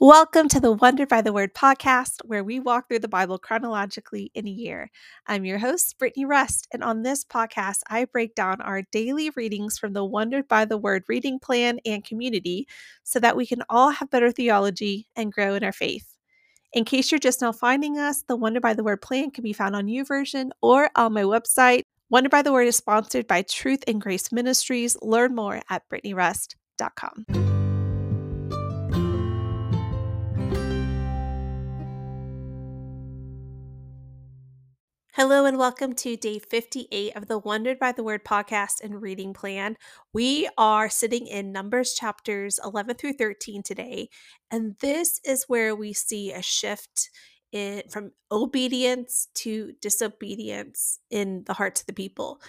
Welcome to the Wondered by the Word podcast, where we walk through the Bible chronologically in a year. I'm your host, Brittany Rust, and on this podcast, I break down our daily readings from the Wondered by the Word reading plan and community so that we can all have better theology and grow in our faith. In case you're just now finding us, the Wondered by the Word plan can be found on YouVersion or on my website. Wondered by the Word is sponsored by Truth and Grace Ministries. Learn more at brittanyrust.com. Hello and welcome to day 58 of the Wondered by the Word podcast and reading plan. We are sitting in Numbers chapters 11 through 13 today, and this is where we see a shift in from obedience to disobedience in the hearts of the people.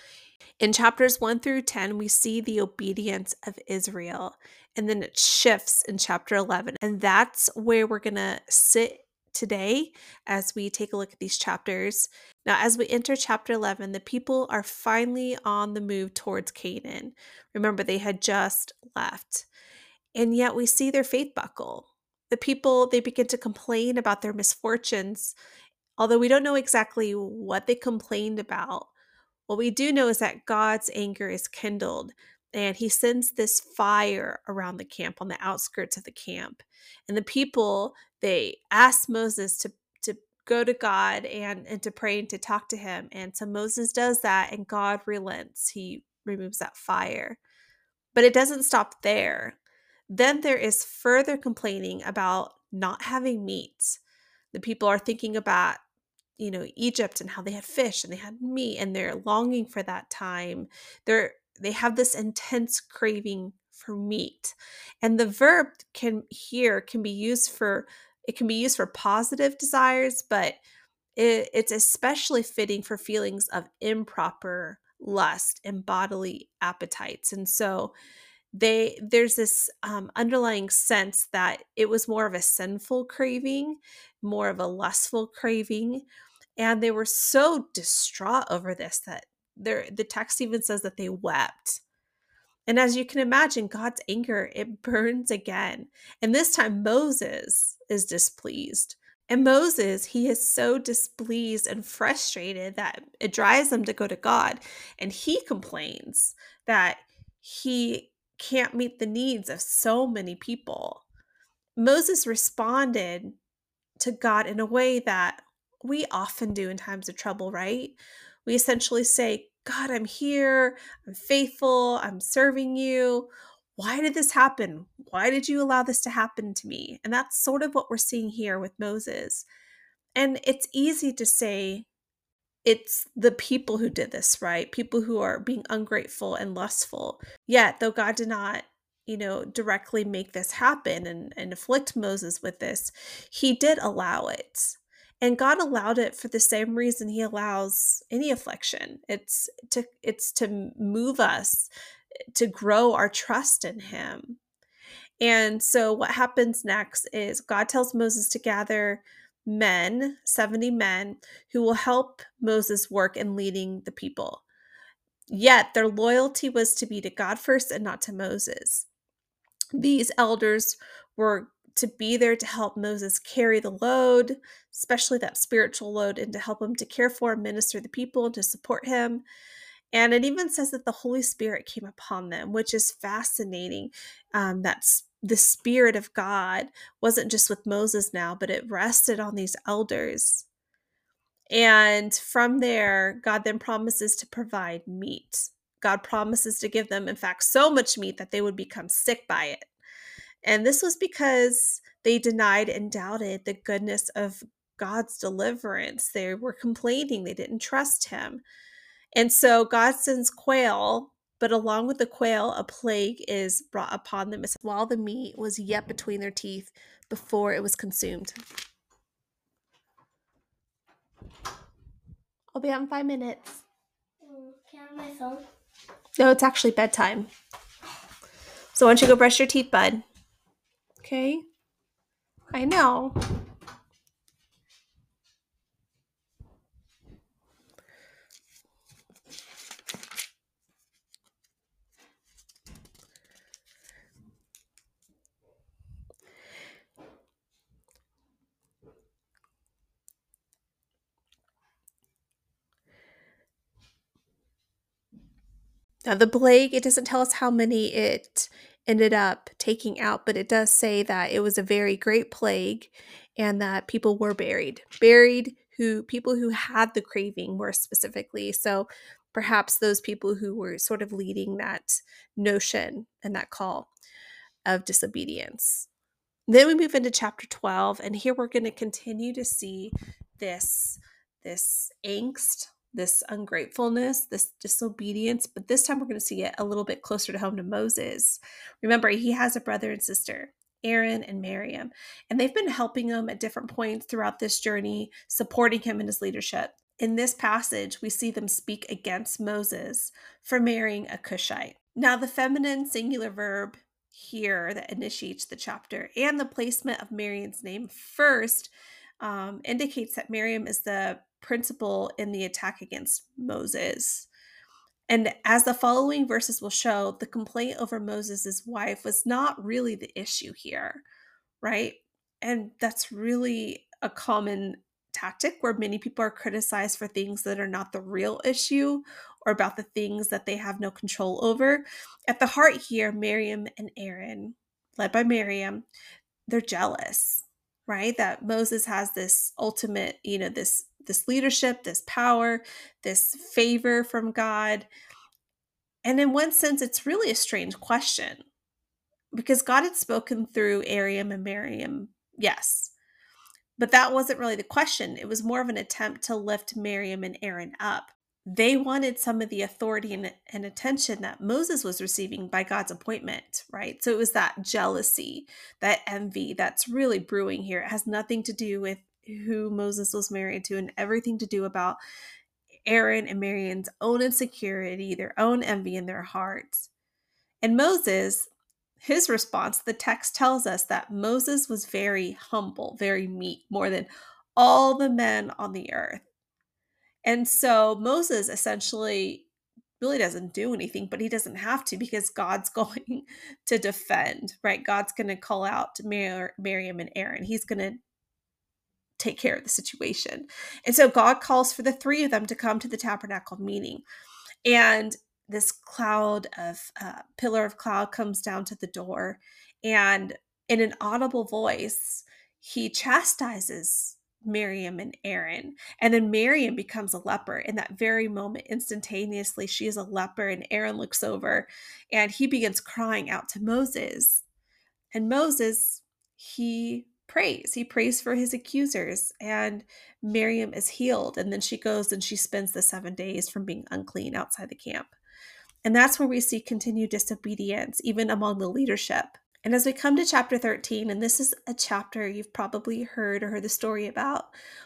In chapters 1 through 10, we see the obedience of Israel, and then it shifts in chapter 11, and that's where we're going to sit today as we take a look at these chapters. Now, as we enter chapter 11, the people are finally on the move towards Canaan. Remember, they had just left. And yet we see their faith buckle. The people, they begin to complain about their misfortunes, although we don't know exactly what they complained about. What we do know is that God's anger is kindled and he sends this fire around the camp on the outskirts of the camp and the people they ask moses to to go to god and and to pray and to talk to him. And so moses does that and god relents. He removes that fire. But it doesn't stop there. Then there is further complaining about not having meat. The people are thinking about you know egypt and how they had fish and they had meat and they're longing for that time. They're they have this intense craving for meat. And the verb can here can be used for it can be used for positive desires but it, it's especially fitting for feelings of improper lust and bodily appetites and so they there's this um, underlying sense that it was more of a sinful craving more of a lustful craving and they were so distraught over this that there the text even says that they wept and as you can imagine god's anger it burns again. And this time moses is displeased. And moses he is so displeased and frustrated that it drives him to go to god. And he complains that he can't meet the needs of so many people. Moses responded to god in a way that we often do in times of trouble right? We essentially say, God, I'm here, I'm faithful, I'm serving you. Why did this happen? Why did you allow this to happen to me? And that's sort of what we're seeing here with Moses. And it's easy to say it's the people who did this, right? People who are being ungrateful and lustful. Yet, though God did not you know, directly make this happen and, and afflict Moses with this, he did allow it. And God allowed it for the same reason he allows any affliction. It's to it's to move us eh, to grow our trust in him. And so what happens next is God tells Moses to gather men, 70 men, who will help Moses work in leading the people. Yet their loyalty was to be to God first and not to Moses. These elders were to be there to help Moses carry the load, especially that spiritual load, and to help him to care for and minister the people and to support him. And it even says that the Holy Spirit came upon them, which is fascinating. Um, that's the Spirit of God wasn't just with Moses now, but it rested on these elders. And from there, God then promises to provide meat. God promises to give them, in fact, so much meat that they would become sick by it. And this was because they denied and doubted the goodness of God's deliverance. They were complaining, they didn't trust him. And so God sends quail, but along with the quail, a plague is brought upon them while the meat was yet between their teeth before it was consumed. I'll be out in five minutes. Can I have my phone? No, it's actually bedtime. So why don't you go brush your teeth, bud? Okay. I know. Now, the plague, it doesn't tell us how many it ended up taking out, but it does say that it was a very great plague and that people were buried. Buried who people who had the craving more specifically. So perhaps those people who were sort of leading that notion and that call of disobedience. Then we move into chapter 12 and here we're going to continue to see this this angst this ungratefulness, this disobedience, but this time we're going to see it a little bit closer to home to Moses. Remember, he has a brother and sister, Aaron and Miriam, and they've been helping him at different points throughout this journey, supporting him in his leadership. In this passage, we see them speak against Moses for marrying a Cushite. Now, the feminine singular verb here that initiates the chapter and the placement of Miriam's name first um, indicates that Miriam is the principal in the attack against Moses. And as the following verses will show, the complaint over Moses' wife was not really the issue here, right? And that's really a common tactic where many people are criticized for things that are not the real issue or about the things that they have no control over. At the heart here, Miriam and Aaron, led by Miriam, they're jealous, right? That Moses has this ultimate, you know, this this leadership, this power, this favor from God. And in one sense, it's really a strange question because God had spoken through Aaron and Miriam, yes. But that wasn't really the question. It was more of an attempt to lift Miriam and Aaron up. They wanted some of the authority and, and, attention that Moses was receiving by God's appointment, right? So it was that jealousy, that envy that's really brewing here. It has nothing to do with who Moses was married to and everything to do about Aaron and Miriam's own insecurity, their own envy in their hearts. And Moses, his response, the text tells us that Moses was very humble, very meek, more than all the men on the earth. And so Moses essentially really doesn't do anything, but he doesn't have to because God's going to defend, right? God's going to call out Miriam and Aaron. He's going to take care of the situation. And so God calls for the three of them to come to the tabernacle meeting. And this cloud of uh, pillar of cloud comes down to the door and in an audible voice he chastises Miriam and Aaron. And then Miriam becomes a leper. In that very moment, instantaneously, she is a leper, and Aaron looks over and he begins crying out to Moses. And Moses, he prays. He prays for his accusers, and Miriam is healed. And then she goes and she spends the seven days from being unclean outside the camp. And that's where we see continued disobedience, even among the leadership. And as we come to chapter 13, and this is a chapter you've probably heard or heard the story about,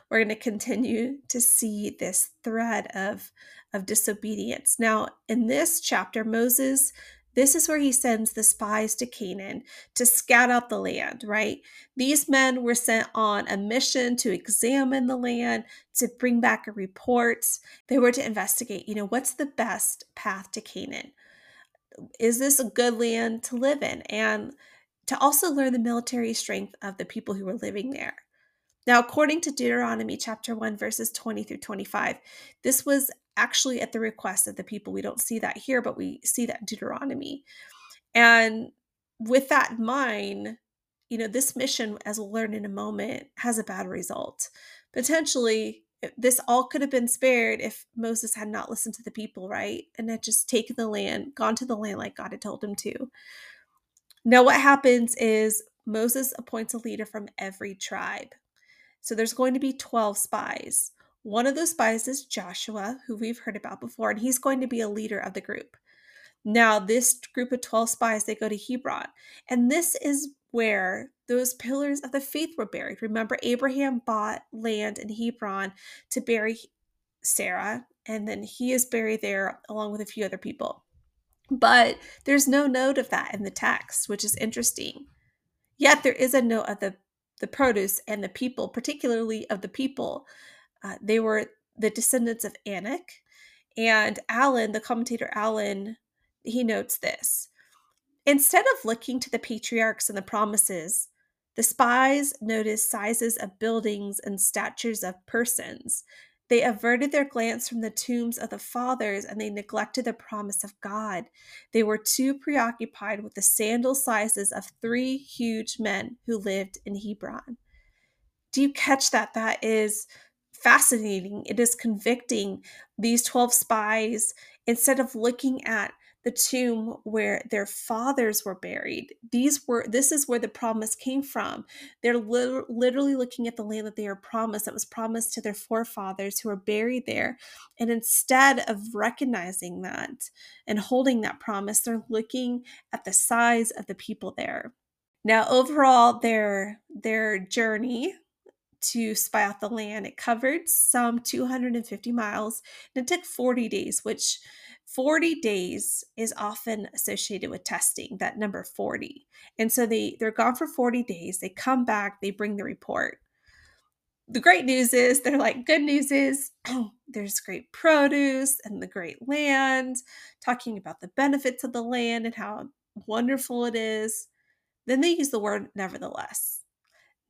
we're going to continue to see this thread of, of disobedience. Now, in this chapter, Moses this is where he sends the spies to Canaan to scout out the land, right? These men were sent on a mission to examine the land, to bring back a report. They were to investigate, you know, what's the best path to Canaan? Is this a good land to live in? And to also learn the military strength of the people who were living there. Now, according to Deuteronomy chapter 1, verses 20 through 25, this was actually at the request of the people. We don't see that here, but we see that Deuteronomy. And with that in mind, you know, this mission, as we'll learn in a moment, has a bad result. Potentially, this all could have been spared if Moses had not listened to the people, right? And had just taken the land, gone to the land like God had told him to. Now, what happens is Moses appoints a leader from every tribe. So there's going to be 12 spies. One of those spies is Joshua, who we've heard about before, and he's going to be a leader of the group. Now, this group of 12 spies, they go to Hebron, and this is where those pillars of the faith were buried. Remember, Abraham bought land in Hebron to bury Sarah, and then he is buried there along with a few other people. But there's no note of that in the text, which is interesting. Yet there is a note of the, the produce and the people, particularly of the people uh, they were the descendants of Anak. And Allen, the commentator Allen, he notes this. Instead of looking to the patriarchs and the promises, the spies noticed sizes of buildings and statures of persons. They averted their glance from the tombs of the fathers and they neglected the promise of God. They were too preoccupied with the sandal sizes of three huge men who lived in Hebron. Do you catch that? That is fascinating. It is convicting. These 12 spies, instead of looking at the tomb where their fathers were buried. These were this is where the promise came from. They're li- literally looking at the land that they are promised that was promised to their forefathers who are buried there. And instead of recognizing that and holding that promise, they're looking at the size of the people there. Now, overall, their their journey to spy out the land. It covered some 250 miles and it took 40 days, which 40 days is often associated with testing, that number 40. And so they, they're gone for 40 days. They come back, they bring the report. The great news is, they're like, good news is oh, there's great produce and the great land, talking about the benefits of the land and how wonderful it is. Then they use the word nevertheless.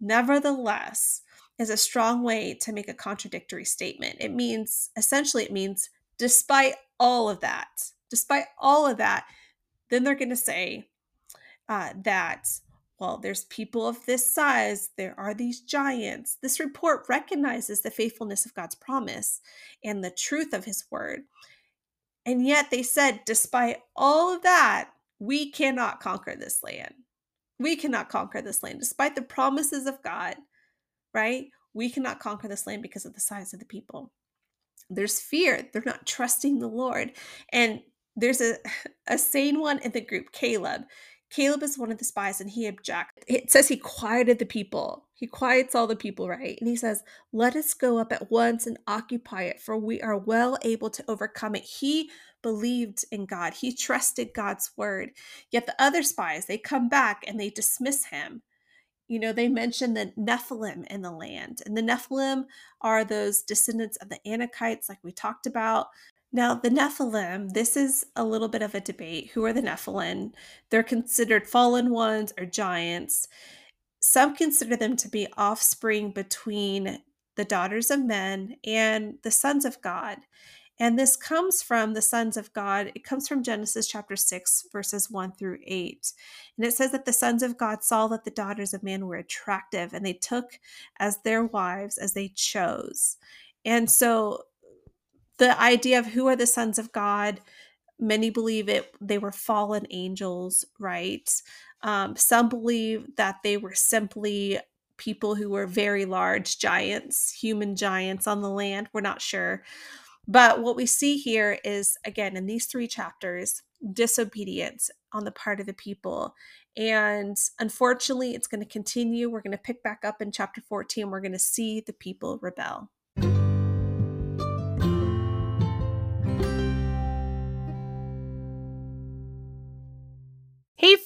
Nevertheless is a strong way to make a contradictory statement. It means, essentially, it means despite all of that, despite all of that, then they're going to say uh, that, well, there's people of this size, there are these giants. This report recognizes the faithfulness of God's promise and the truth of his word. And yet they said, despite all of that, we cannot conquer this land. We cannot conquer this land, despite the promises of God, right? We cannot conquer this land because of the size of the people there's fear. They're not trusting the Lord. And there's a, a sane one in the group, Caleb. Caleb is one of the spies and he objects. It says he quieted the people. He quiets all the people, right? And he says, Let us go up at once and occupy it, for we are well able to overcome it. He believed in God, he trusted God's word. Yet the other spies, they come back and they dismiss him you know, they mention the Nephilim in the land. And the Nephilim are those descendants of the Anakites, like we talked about. Now, the Nephilim, this is a little bit of a debate. Who are the Nephilim? They're considered fallen ones or giants. Some consider them to be offspring between the daughters of men and the sons of God. And this comes from the sons of God. It comes from Genesis chapter 6, verses 1 through 8. And it says that the sons of God saw that the daughters of man were attractive, and they took as their wives as they chose. And so the idea of who are the sons of God, many believe it they were fallen angels, right? Um, some believe that they were simply people who were very large giants, human giants on the land. We're not sure. But what we see here is, again, in these three chapters, disobedience on the part of the people. And unfortunately, it's going to continue. We're going to pick back up in chapter 14. We're going to see the people rebel.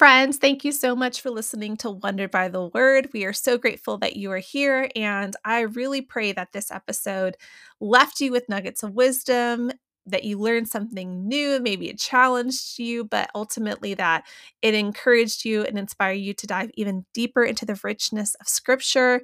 Friends, thank you so much for listening to Wondered by the Word. We are so grateful that you are here, and I really pray that this episode left you with nuggets of wisdom, that you learned something new, maybe it challenged you, but ultimately that it encouraged you and inspired you to dive even deeper into the richness of Scripture.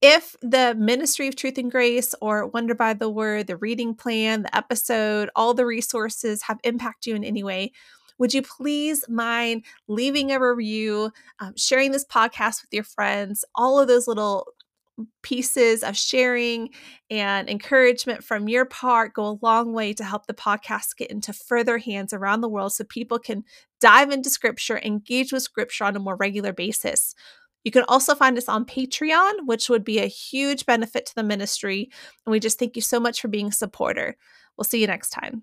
If the Ministry of Truth and Grace or Wondered by the Word, the reading plan, the episode, all the resources have impacted you in any way, would you please mind leaving a review, um, sharing this podcast with your friends, all of those little pieces of sharing and encouragement from your part go a long way to help the podcast get into further hands around the world so people can dive into scripture, engage with scripture on a more regular basis. You can also find us on Patreon, which would be a huge benefit to the ministry. And we just thank you so much for being a supporter. We'll see you next time.